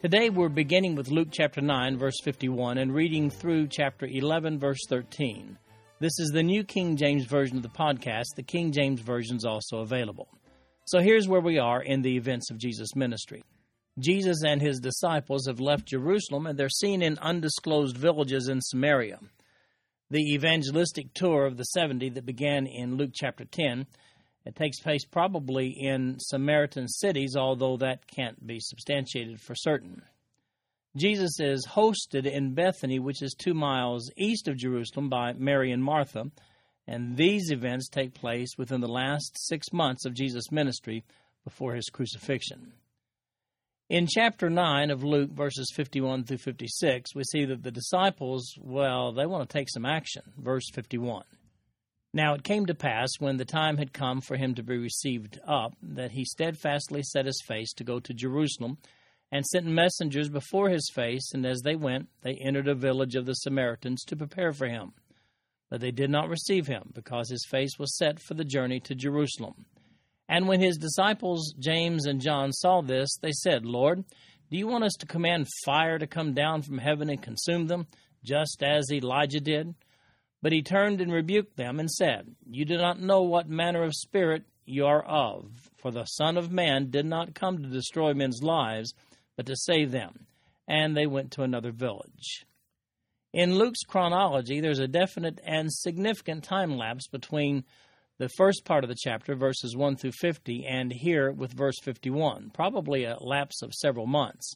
Today we're beginning with Luke chapter 9, verse 51, and reading through chapter 11, verse 13. This is the New King James Version of the podcast. The King James Version is also available. So here's where we are in the events of Jesus' ministry. Jesus and his disciples have left Jerusalem and they're seen in undisclosed villages in Samaria. The evangelistic tour of the 70 that began in Luke chapter 10 it takes place probably in Samaritan cities, although that can't be substantiated for certain. Jesus is hosted in Bethany, which is two miles east of Jerusalem, by Mary and Martha, and these events take place within the last six months of Jesus' ministry before his crucifixion. In chapter 9 of Luke, verses 51 through 56, we see that the disciples, well, they want to take some action. Verse 51. Now it came to pass, when the time had come for him to be received up, that he steadfastly set his face to go to Jerusalem, and sent messengers before his face, and as they went, they entered a village of the Samaritans to prepare for him. But they did not receive him, because his face was set for the journey to Jerusalem. And when his disciples James and John saw this, they said, Lord, do you want us to command fire to come down from heaven and consume them, just as Elijah did? But he turned and rebuked them and said, You do not know what manner of spirit you are of, for the Son of Man did not come to destroy men's lives, but to save them. And they went to another village. In Luke's chronology, there's a definite and significant time lapse between the first part of the chapter, verses 1 through 50, and here with verse 51, probably a lapse of several months.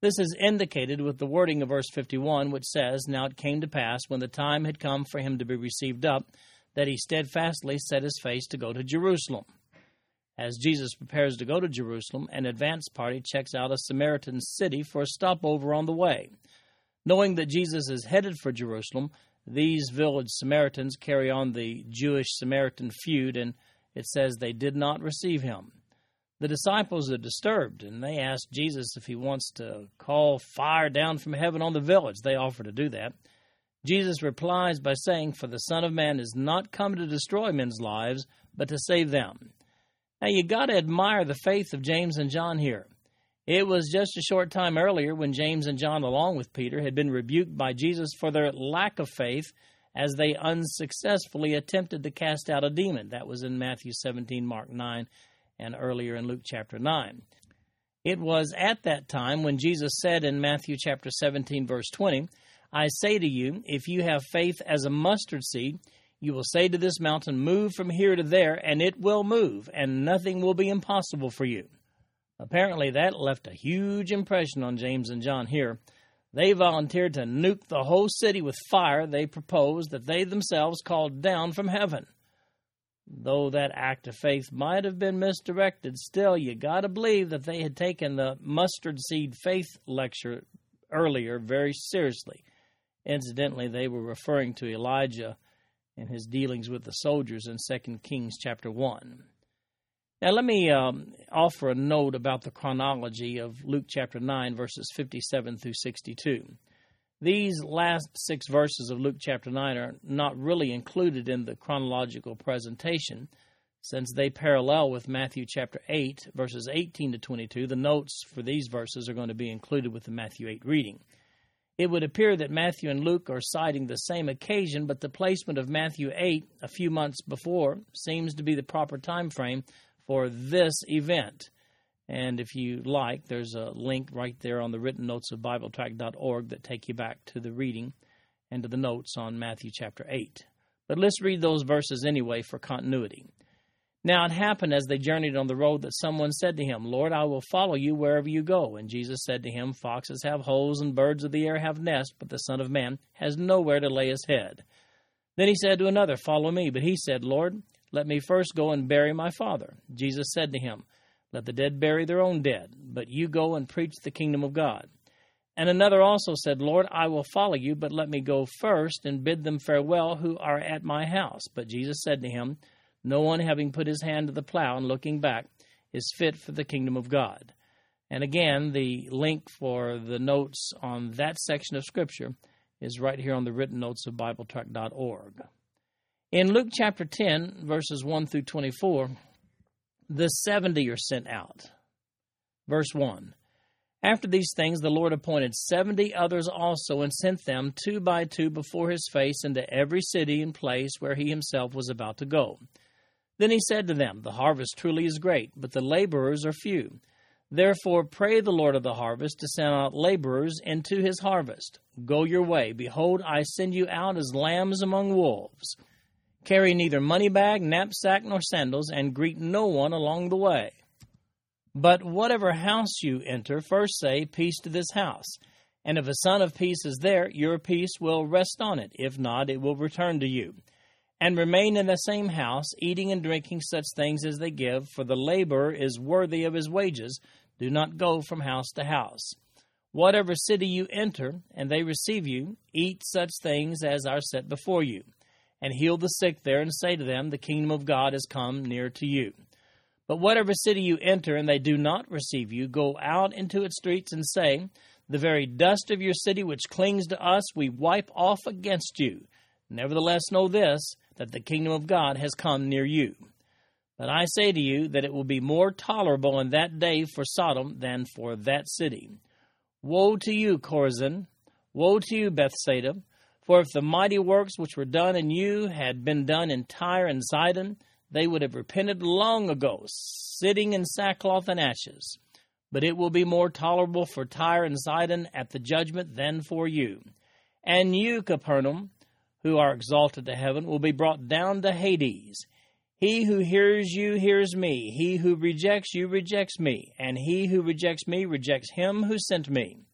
This is indicated with the wording of verse 51, which says, Now it came to pass, when the time had come for him to be received up, that he steadfastly set his face to go to Jerusalem. As Jesus prepares to go to Jerusalem, an advance party checks out a Samaritan city for a stopover on the way. Knowing that Jesus is headed for Jerusalem, these village Samaritans carry on the Jewish Samaritan feud, and it says they did not receive him. The disciples are disturbed, and they ask Jesus if he wants to call fire down from heaven on the village. They offer to do that. Jesus replies by saying, For the Son of Man is not come to destroy men's lives, but to save them. Now, you got to admire the faith of James and John here. It was just a short time earlier when James and John, along with Peter, had been rebuked by Jesus for their lack of faith as they unsuccessfully attempted to cast out a demon. That was in Matthew 17, Mark 9, and earlier in Luke chapter 9. It was at that time when Jesus said in Matthew chapter 17, verse 20, I say to you, if you have faith as a mustard seed, you will say to this mountain, Move from here to there, and it will move, and nothing will be impossible for you. Apparently, that left a huge impression on James and John here. They volunteered to nuke the whole city with fire they proposed that they themselves called down from heaven. Though that act of faith might have been misdirected, still, you got to believe that they had taken the mustard seed faith lecture earlier very seriously. Incidentally, they were referring to Elijah and his dealings with the soldiers in 2 Kings chapter 1. Now, let me um, offer a note about the chronology of Luke chapter 9, verses 57 through 62. These last six verses of Luke chapter 9 are not really included in the chronological presentation since they parallel with Matthew chapter 8, verses 18 to 22. The notes for these verses are going to be included with the Matthew 8 reading. It would appear that Matthew and Luke are citing the same occasion, but the placement of Matthew 8 a few months before seems to be the proper time frame for this event. And if you like, there's a link right there on the written notes of BibleTrack.org that take you back to the reading and to the notes on Matthew chapter 8. But let's read those verses anyway for continuity. Now it happened as they journeyed on the road that someone said to him, Lord, I will follow you wherever you go. And Jesus said to him, Foxes have holes and birds of the air have nests, but the Son of Man has nowhere to lay his head. Then he said to another, Follow me. But he said, Lord, let me first go and bury my father. Jesus said to him, Let the dead bury their own dead, but you go and preach the kingdom of God. And another also said, Lord, I will follow you, but let me go first and bid them farewell who are at my house. But Jesus said to him, No one having put his hand to the plow and looking back is fit for the kingdom of God. And again, the link for the notes on that section of Scripture is right here on the written notes of BibleTrack.org. In Luke chapter 10, verses 1 through 24, the 70 are sent out. Verse 1 after these things, the Lord appointed seventy others also, and sent them two by two before his face into every city and place where he himself was about to go. Then he said to them, The harvest truly is great, but the laborers are few. Therefore, pray the Lord of the harvest to send out laborers into his harvest. Go your way. Behold, I send you out as lambs among wolves. Carry neither money bag, knapsack, nor sandals, and greet no one along the way. But whatever house you enter, first say, Peace to this house. And if a son of peace is there, your peace will rest on it. If not, it will return to you. And remain in the same house, eating and drinking such things as they give, for the laborer is worthy of his wages. Do not go from house to house. Whatever city you enter, and they receive you, eat such things as are set before you. And heal the sick there, and say to them, The kingdom of God has come near to you. But whatever city you enter and they do not receive you, go out into its streets and say, The very dust of your city which clings to us, we wipe off against you. Nevertheless, know this, that the kingdom of God has come near you. But I say to you that it will be more tolerable in that day for Sodom than for that city. Woe to you, Chorazin! Woe to you, Bethsaida! For if the mighty works which were done in you had been done in Tyre and Sidon, they would have repented long ago, sitting in sackcloth and ashes. But it will be more tolerable for Tyre and Sidon at the judgment than for you. And you, Capernaum, who are exalted to heaven, will be brought down to Hades. He who hears you hears me. He who rejects you rejects me. And he who rejects me rejects him who sent me.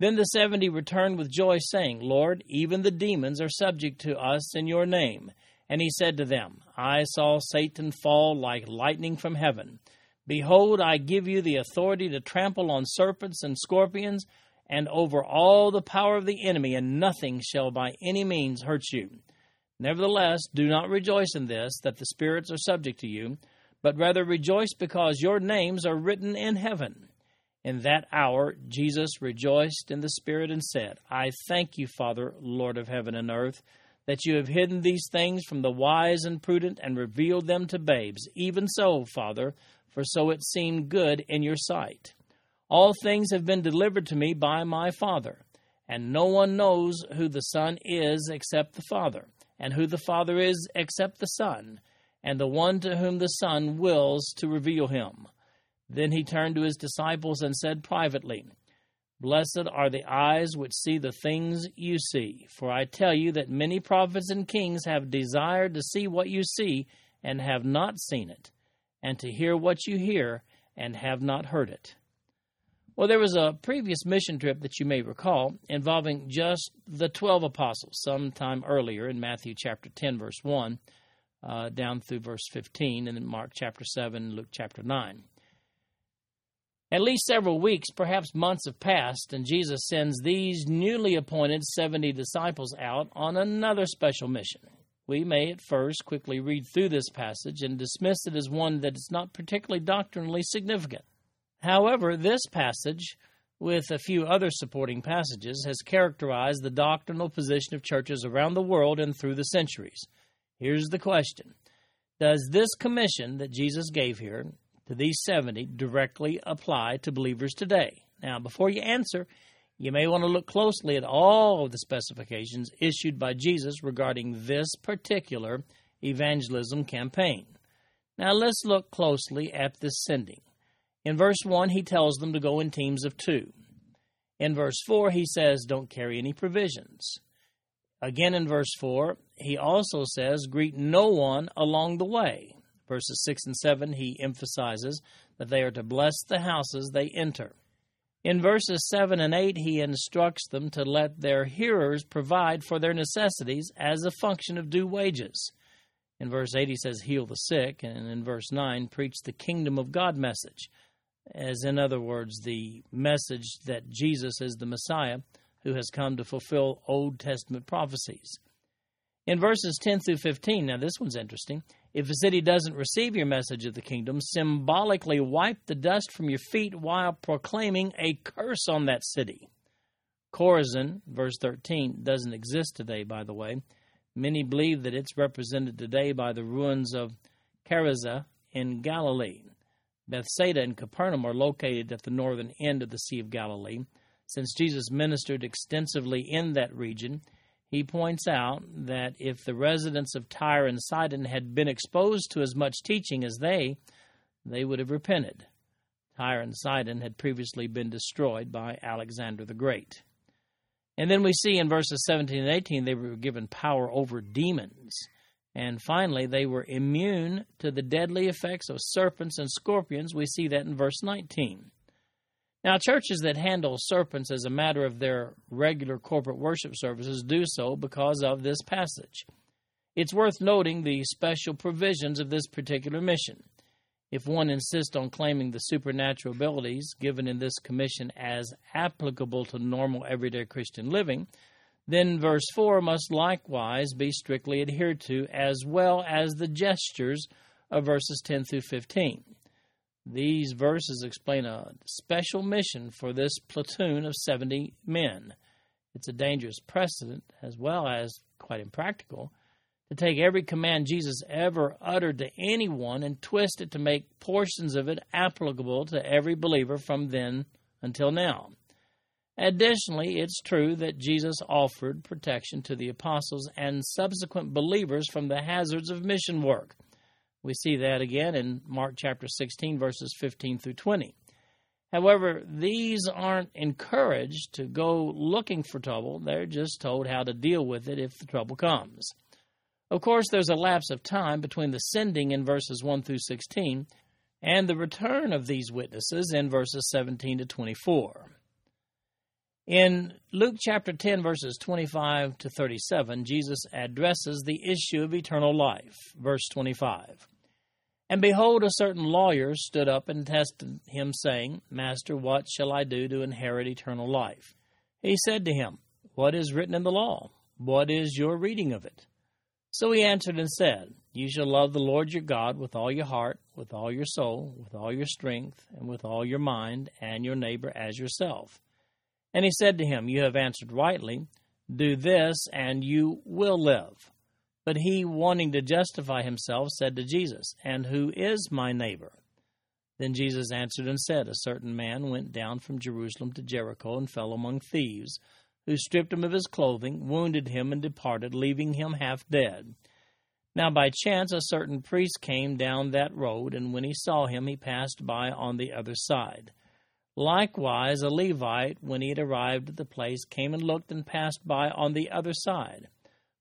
Then the seventy returned with joy, saying, Lord, even the demons are subject to us in your name. And he said to them, I saw Satan fall like lightning from heaven. Behold, I give you the authority to trample on serpents and scorpions, and over all the power of the enemy, and nothing shall by any means hurt you. Nevertheless, do not rejoice in this, that the spirits are subject to you, but rather rejoice because your names are written in heaven. In that hour, Jesus rejoiced in the Spirit and said, I thank you, Father, Lord of heaven and earth that you have hidden these things from the wise and prudent and revealed them to babes. Even so, Father, for so it seemed good in your sight. All things have been delivered to me by my Father, and no one knows who the Son is except the Father, and who the Father is except the Son, and the one to whom the Son wills to reveal him. Then he turned to his disciples and said privately, Blessed are the eyes which see the things you see. For I tell you that many prophets and kings have desired to see what you see and have not seen it, and to hear what you hear and have not heard it. Well, there was a previous mission trip that you may recall involving just the 12 apostles sometime earlier in Matthew chapter 10, verse 1, uh, down through verse 15, and in Mark chapter 7, Luke chapter 9. At least several weeks, perhaps months have passed, and Jesus sends these newly appointed 70 disciples out on another special mission. We may at first quickly read through this passage and dismiss it as one that is not particularly doctrinally significant. However, this passage, with a few other supporting passages, has characterized the doctrinal position of churches around the world and through the centuries. Here's the question Does this commission that Jesus gave here to these 70 directly apply to believers today? Now, before you answer, you may want to look closely at all of the specifications issued by Jesus regarding this particular evangelism campaign. Now, let's look closely at this sending. In verse 1, he tells them to go in teams of two. In verse 4, he says, Don't carry any provisions. Again in verse 4, he also says, Greet no one along the way verses 6 and 7, he emphasizes that they are to bless the houses they enter. In verses 7 and 8, he instructs them to let their hearers provide for their necessities as a function of due wages. In verse 8, he says, Heal the sick. And in verse 9, preach the kingdom of God message. As in other words, the message that Jesus is the Messiah who has come to fulfill Old Testament prophecies. In verses 10 through 15, now this one's interesting. If a city doesn't receive your message of the kingdom, symbolically wipe the dust from your feet while proclaiming a curse on that city. Chorazin, verse 13, doesn't exist today, by the way. Many believe that it's represented today by the ruins of Chorazin in Galilee. Bethsaida and Capernaum are located at the northern end of the Sea of Galilee. Since Jesus ministered extensively in that region, he points out that if the residents of Tyre and Sidon had been exposed to as much teaching as they, they would have repented. Tyre and Sidon had previously been destroyed by Alexander the Great. And then we see in verses 17 and 18 they were given power over demons. And finally, they were immune to the deadly effects of serpents and scorpions. We see that in verse 19. Now, churches that handle serpents as a matter of their regular corporate worship services do so because of this passage. It's worth noting the special provisions of this particular mission. If one insists on claiming the supernatural abilities given in this commission as applicable to normal everyday Christian living, then verse 4 must likewise be strictly adhered to, as well as the gestures of verses 10 through 15. These verses explain a special mission for this platoon of 70 men. It's a dangerous precedent, as well as quite impractical, to take every command Jesus ever uttered to anyone and twist it to make portions of it applicable to every believer from then until now. Additionally, it's true that Jesus offered protection to the apostles and subsequent believers from the hazards of mission work. We see that again in Mark chapter 16, verses 15 through 20. However, these aren't encouraged to go looking for trouble. They're just told how to deal with it if the trouble comes. Of course, there's a lapse of time between the sending in verses 1 through 16 and the return of these witnesses in verses 17 to 24. In Luke chapter 10, verses 25 to 37, Jesus addresses the issue of eternal life. Verse 25. And behold, a certain lawyer stood up and tested him, saying, Master, what shall I do to inherit eternal life? He said to him, What is written in the law? What is your reading of it? So he answered and said, You shall love the Lord your God with all your heart, with all your soul, with all your strength, and with all your mind, and your neighbor as yourself. And he said to him, You have answered rightly. Do this, and you will live. But he, wanting to justify himself, said to Jesus, And who is my neighbor? Then Jesus answered and said, A certain man went down from Jerusalem to Jericho and fell among thieves, who stripped him of his clothing, wounded him, and departed, leaving him half dead. Now by chance a certain priest came down that road, and when he saw him, he passed by on the other side. Likewise a Levite, when he had arrived at the place, came and looked and passed by on the other side.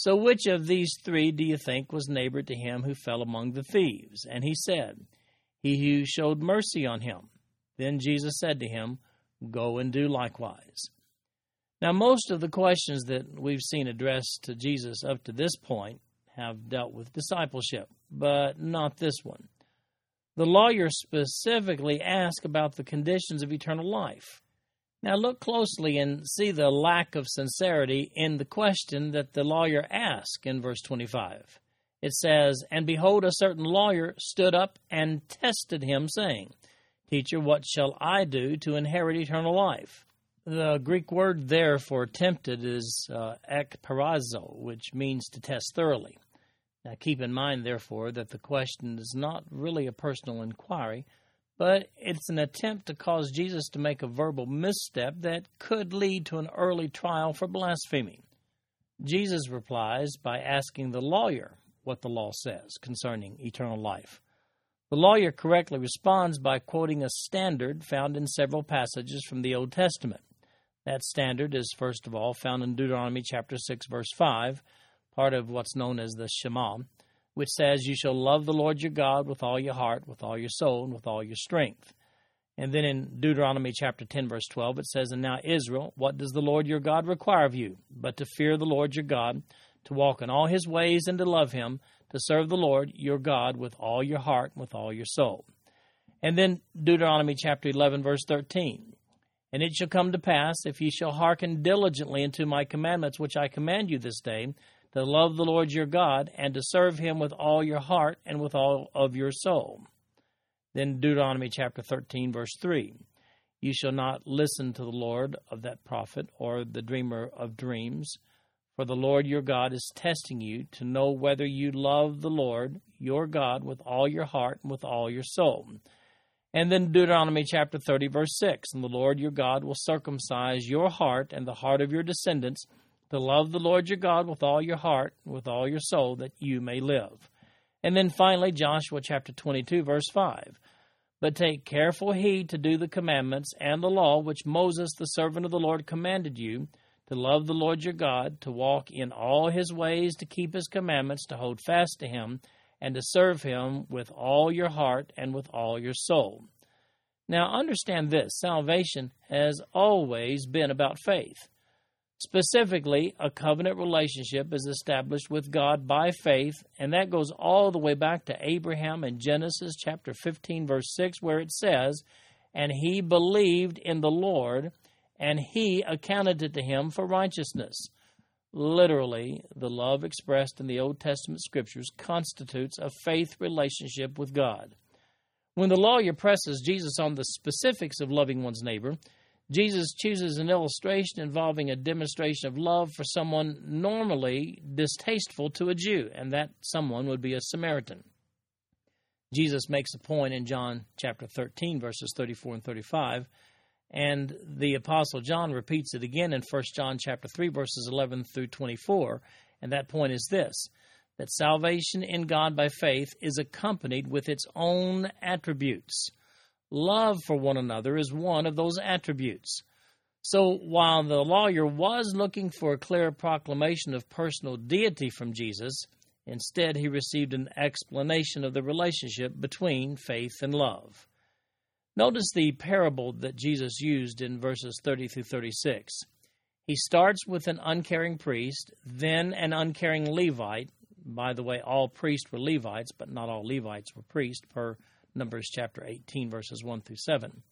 So which of these three do you think was neighbor to him who fell among the thieves? And he said, He who showed mercy on him. Then Jesus said to him, Go and do likewise. Now, most of the questions that we've seen addressed to Jesus up to this point have dealt with discipleship, but not this one. The lawyer specifically asked about the conditions of eternal life. Now look closely and see the lack of sincerity in the question that the lawyer asked in verse 25. It says, And behold, a certain lawyer stood up and tested him, saying, Teacher, what shall I do to inherit eternal life? The Greek word there for tempted is uh, ekparazo, which means to test thoroughly. Now keep in mind, therefore, that the question is not really a personal inquiry, but it's an attempt to cause Jesus to make a verbal misstep that could lead to an early trial for blasphemy. Jesus replies by asking the lawyer what the law says concerning eternal life. The lawyer correctly responds by quoting a standard found in several passages from the Old Testament. That standard is, first of all, found in Deuteronomy chapter 6, verse 5, part of what's known as the Shema, which says, You shall love the Lord your God with all your heart, with all your soul, and with all your strength. And then in Deuteronomy chapter 10, verse 12, it says, And now, Israel, what does the Lord your God require of you? But to fear the Lord your God, to walk in all his ways, and to love him, to serve the Lord your God with all your heart, and with all your soul. And then Deuteronomy chapter 11, verse 13. And it shall come to pass, if ye shall hearken diligently unto my commandments which I command you this day, to love the Lord your God, and to serve him with all your heart and with all of your soul. Then Deuteronomy chapter 13, verse 3. You shall not listen to the Lord of that prophet or the dreamer of dreams, for the Lord your God is testing you to know whether you love the Lord your God with all your heart and with all your soul. And then Deuteronomy chapter 30, verse 6 And the Lord your God will circumcise your heart and the heart of your descendants to love the Lord your God with all your heart, with all your soul, that you may live. And then finally, Joshua chapter 22, verse 5. But take careful heed to do the commandments and the law which Moses, the servant of the Lord, commanded you to love the Lord your God, to walk in all his ways, to keep his commandments, to hold fast to him and to serve him with all your heart and with all your soul. Now, understand this salvation has always been about faith. Specifically, a covenant relationship is established with God by faith, and that goes all the way back to Abraham in Genesis chapter 15, verse 6, where it says, And he believed in the Lord, and he accounted it to him for righteousness. Literally, the love expressed in the Old Testament scriptures constitutes a faith relationship with God. When the lawyer presses Jesus on the specifics of loving one's neighbor, Jesus chooses an illustration involving a demonstration of love for someone normally distasteful to a Jew, and that someone would be a Samaritan. Jesus makes a point in John chapter 13, verses 34 and 35 and the apostle John repeats it again in 1 John chapter 3 verses 11 through 24, and that point is this that salvation in God by faith is accompanied with its own attributes. Love for one another is one of those attributes. So while the lawyer was looking for a clear proclamation of personal deity from Jesus, instead he received an explanation of the relationship between faith and love. Notice the parable that Jesus used in verses 30 through 36. He starts with an uncaring priest, then an uncaring Levite. By the way, all priests were Levites, but not all Levites were priests, per Numbers chapter 18, verses 1 through 7.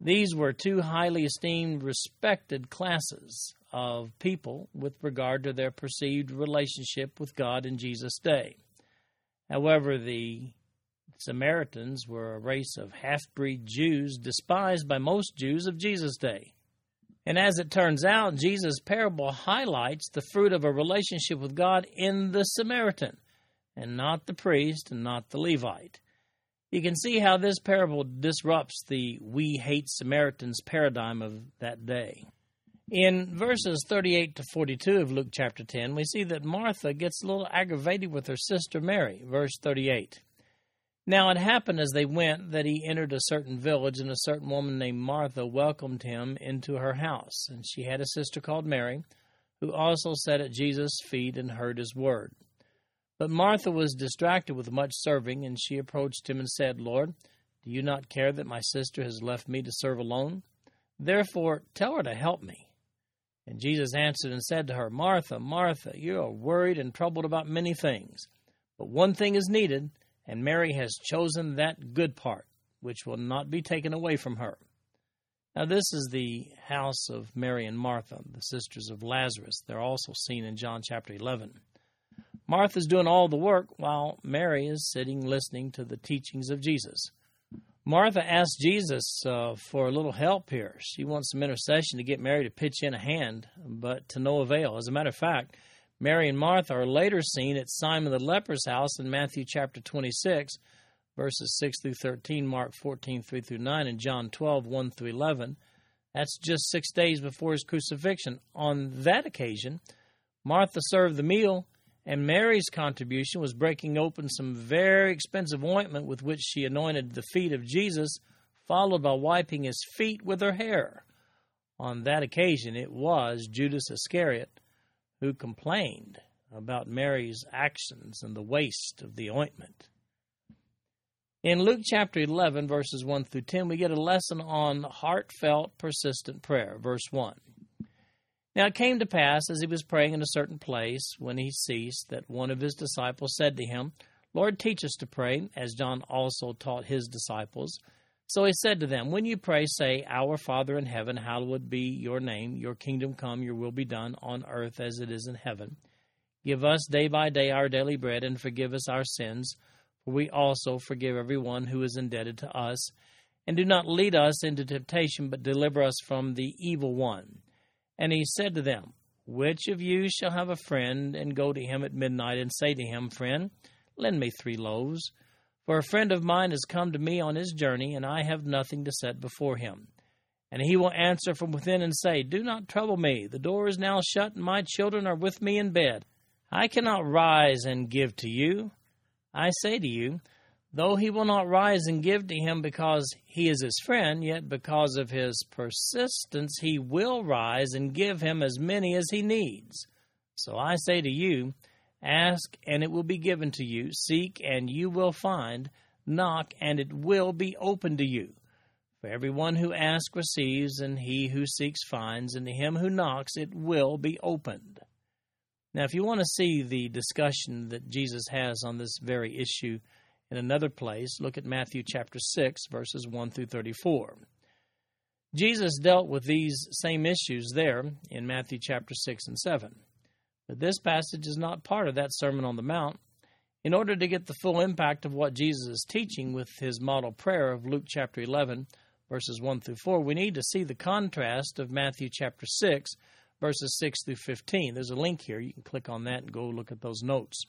These were two highly esteemed, respected classes of people with regard to their perceived relationship with God in Jesus' day. However, the Samaritans were a race of half breed Jews despised by most Jews of Jesus' day. And as it turns out, Jesus' parable highlights the fruit of a relationship with God in the Samaritan, and not the priest and not the Levite. You can see how this parable disrupts the we hate Samaritans paradigm of that day. In verses 38 to 42 of Luke chapter 10, we see that Martha gets a little aggravated with her sister Mary. Verse 38. Now it happened as they went that he entered a certain village, and a certain woman named Martha welcomed him into her house. And she had a sister called Mary, who also sat at Jesus' feet and heard his word. But Martha was distracted with much serving, and she approached him and said, Lord, do you not care that my sister has left me to serve alone? Therefore, tell her to help me. And Jesus answered and said to her, Martha, Martha, you are worried and troubled about many things, but one thing is needed and Mary has chosen that good part, which will not be taken away from her. Now, this is the house of Mary and Martha, the sisters of Lazarus. They're also seen in John chapter 11. Martha's doing all the work while Mary is sitting listening to the teachings of Jesus. Martha asked Jesus uh, for a little help here. She wants some intercession to get Mary to pitch in a hand, but to no avail. As a matter of fact, Mary and Martha are later seen at Simon the leper's house in Matthew chapter 26, verses 6 through 13, Mark 14, 3 through 9, and John 12, 1 through 11. That's just six days before his crucifixion. On that occasion, Martha served the meal, And Mary's contribution was breaking open some very expensive ointment with which she anointed the feet of Jesus, followed by wiping his feet with her hair. On that occasion, it was Judas Iscariot who complained about Mary's actions and the waste of the ointment. In Luke chapter 11, verses 1 through 10, we get a lesson on heartfelt, persistent prayer. Verse 1. Now it came to pass, as he was praying in a certain place, when he ceased, that one of his disciples said to him, Lord, teach us to pray, as John also taught his disciples. So he said to them, When you pray, say, Our Father in heaven, hallowed be your name. Your kingdom come, your will be done, on earth as it is in heaven. Give us day by day our daily bread, and forgive us our sins, for we also forgive everyone who is indebted to us. And do not lead us into temptation, but deliver us from the evil one. And he said to them, Which of you shall have a friend, and go to him at midnight, and say to him, Friend, lend me three loaves? For a friend of mine has come to me on his journey, and I have nothing to set before him. And he will answer from within and say, Do not trouble me. The door is now shut, and my children are with me in bed. I cannot rise and give to you. I say to you, Though he will not rise and give to him because he is his friend, yet because of his persistence he will rise and give him as many as he needs. So I say to you, Ask and it will be given to you, seek and you will find, knock and it will be opened to you. For everyone who asks receives, and he who seeks finds, and to him who knocks it will be opened. Now, if you want to see the discussion that Jesus has on this very issue, in another place, look at Matthew chapter 6, verses 1 through 34. Jesus dealt with these same issues there in Matthew chapter 6 and 7. But this passage is not part of that Sermon on the Mount. In order to get the full impact of what Jesus is teaching with his model prayer of Luke chapter 11, verses 1 through 4, we need to see the contrast of Matthew chapter 6, verses 6 through 15. There's a link here. You can click on that and go look at those notes.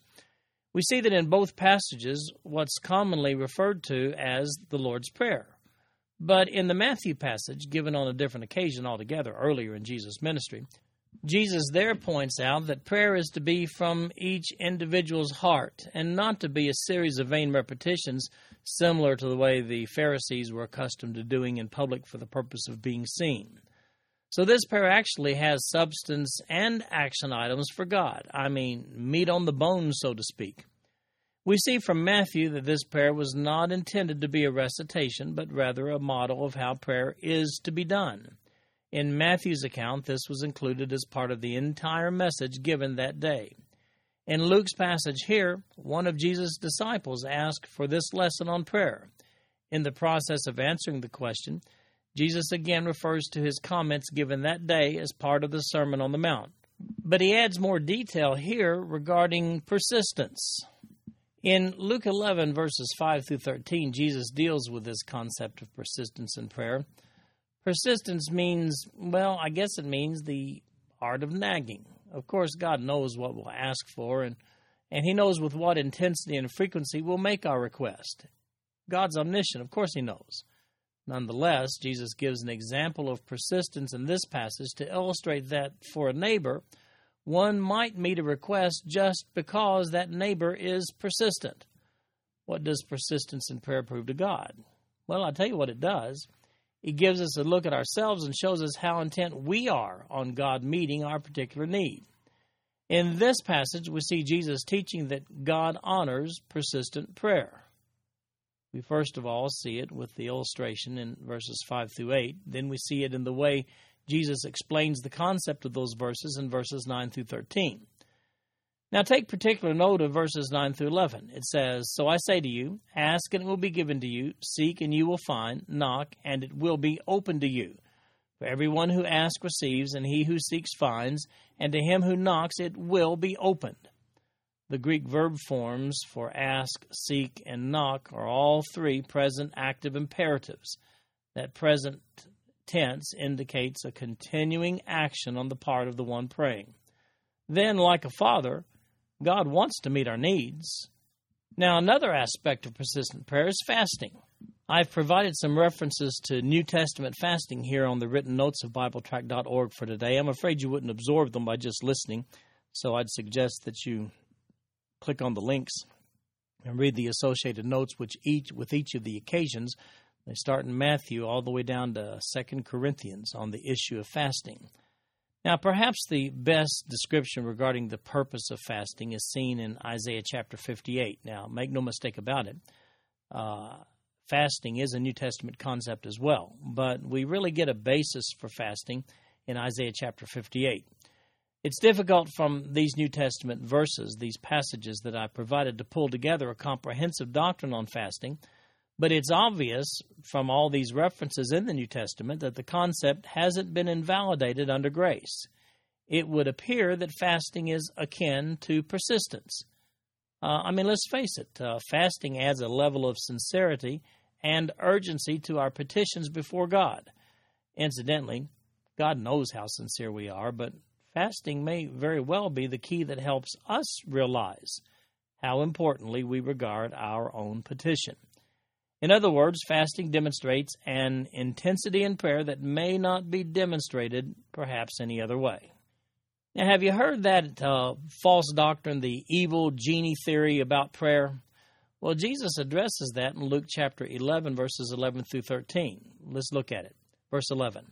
We see that in both passages, what's commonly referred to as the Lord's Prayer. But in the Matthew passage, given on a different occasion altogether earlier in Jesus' ministry, Jesus there points out that prayer is to be from each individual's heart and not to be a series of vain repetitions similar to the way the Pharisees were accustomed to doing in public for the purpose of being seen. So this prayer actually has substance and action items for God. I mean, meat on the bone, so to speak. We see from Matthew that this prayer was not intended to be a recitation, but rather a model of how prayer is to be done. In Matthew's account, this was included as part of the entire message given that day. In Luke's passage here, one of Jesus' disciples asked for this lesson on prayer. In the process of answering the question, Jesus again refers to his comments given that day as part of the Sermon on the Mount. But he adds more detail here regarding persistence. In Luke 11, verses 5 through 13, Jesus deals with this concept of persistence in prayer. Persistence means, well, I guess it means the art of nagging. Of course, God knows what we'll ask for, and, and He knows with what intensity and frequency we'll make our request. God's omniscient, of course, He knows. Nonetheless, Jesus gives an example of persistence in this passage to illustrate that for a neighbor, one might meet a request just because that neighbor is persistent. What does persistence in prayer prove to God? Well, I'll tell you what it does. It gives us a look at ourselves and shows us how intent we are on God meeting our particular need. In this passage, we see Jesus teaching that God honors persistent prayer. We first of all see it with the illustration in verses 5 through 8. Then we see it in the way Jesus explains the concept of those verses in verses 9 through 13. Now take particular note of verses 9 through 11. It says, So I say to you, ask and it will be given to you, seek and you will find, knock and it will be opened to you. For everyone who asks receives, and he who seeks finds, and to him who knocks it will be opened. The Greek verb forms for ask, seek, and knock are all three present active imperatives. That present tense indicates a continuing action on the part of the one praying. Then, like a father, God wants to meet our needs. Now, another aspect of persistent prayer is fasting. I've provided some references to New Testament fasting here on the written notes of BibleTrack.org for today. I'm afraid you wouldn't absorb them by just listening, so I'd suggest that you click on the links and read the associated notes which each with each of the occasions. They start in Matthew all the way down to Second Corinthians on the issue of fasting. Now, perhaps the best description regarding the purpose of fasting is seen in Isaiah chapter 58. Now, make no mistake about it, uh, fasting is a New Testament concept as well, but we really get a basis for fasting in Isaiah chapter 58. It's difficult from these New Testament verses, these passages that I provided, to pull together a comprehensive doctrine on fasting but it's obvious from all these references in the New Testament that the concept hasn't been invalidated under grace. It would appear that fasting is akin to persistence. Uh, I mean, let's face it, uh, fasting adds a level of sincerity and urgency to our petitions before God. Incidentally, God knows how sincere we are, but fasting may very well be the key that helps us realize how importantly we regard our own petition. In other words, fasting demonstrates an intensity in prayer that may not be demonstrated perhaps any other way. Now, have you heard that uh, false doctrine, the evil genie theory about prayer? Well, Jesus addresses that in Luke chapter 11, verses 11 through 13. Let's look at it. Verse 11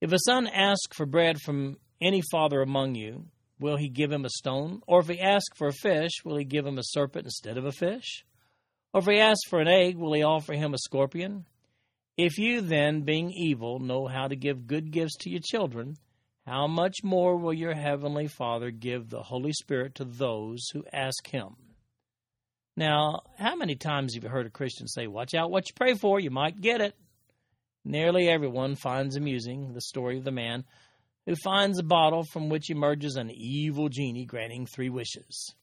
If a son asks for bread from any father among you, will he give him a stone? Or if he asks for a fish, will he give him a serpent instead of a fish? Or if he asks for an egg, will he offer him a scorpion? If you then, being evil, know how to give good gifts to your children, how much more will your heavenly Father give the Holy Spirit to those who ask him? Now, how many times have you heard a Christian say, Watch out what you pray for, you might get it? Nearly everyone finds amusing the story of the man who finds a bottle from which emerges an evil genie granting three wishes.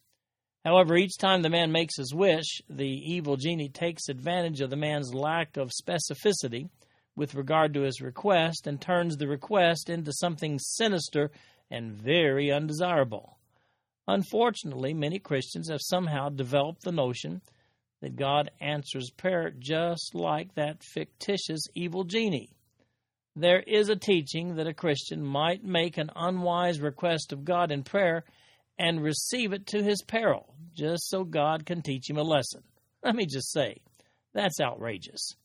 However, each time the man makes his wish, the evil genie takes advantage of the man's lack of specificity with regard to his request and turns the request into something sinister and very undesirable. Unfortunately, many Christians have somehow developed the notion that God answers prayer just like that fictitious evil genie. There is a teaching that a Christian might make an unwise request of God in prayer and receive it to his peril, just so God can teach him a lesson. Let me just say, that's outrageous.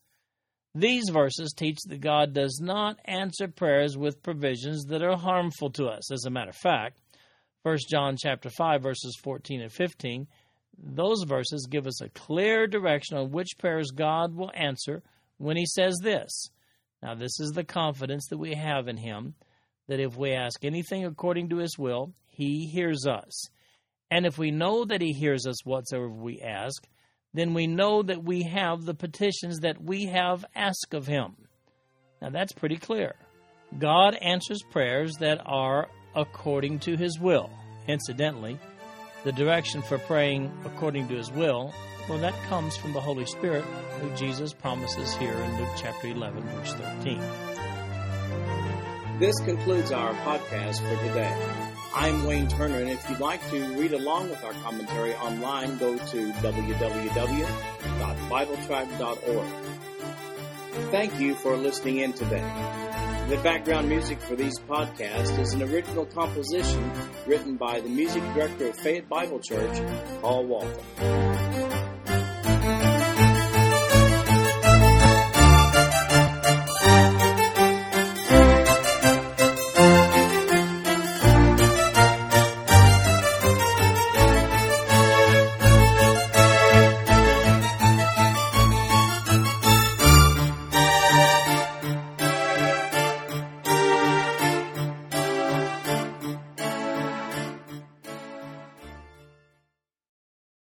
These verses teach that God does not answer prayers with provisions that are harmful to us. As a matter of fact, 1 John chapter 5 verses 14 and 15, those verses give us a clear direction on which prayers God will answer when he says this. Now this is the confidence that we have in him that if we ask anything according to his will, he hears us. And if we know that He hears us whatsoever we ask, then we know that we have the petitions that we have asked of Him. Now that's pretty clear. God answers prayers that are according to His will. Incidentally, the direction for praying according to His will, well, that comes from the Holy Spirit, who Jesus promises here in Luke chapter 11, verse 13. This concludes our podcast for today. I'm Wayne Turner, and if you'd like to read along with our commentary online, go to www.bibletrack.org. Thank you for listening in today. The background music for these podcasts is an original composition written by the music director of Fayette Bible Church, Paul Walton.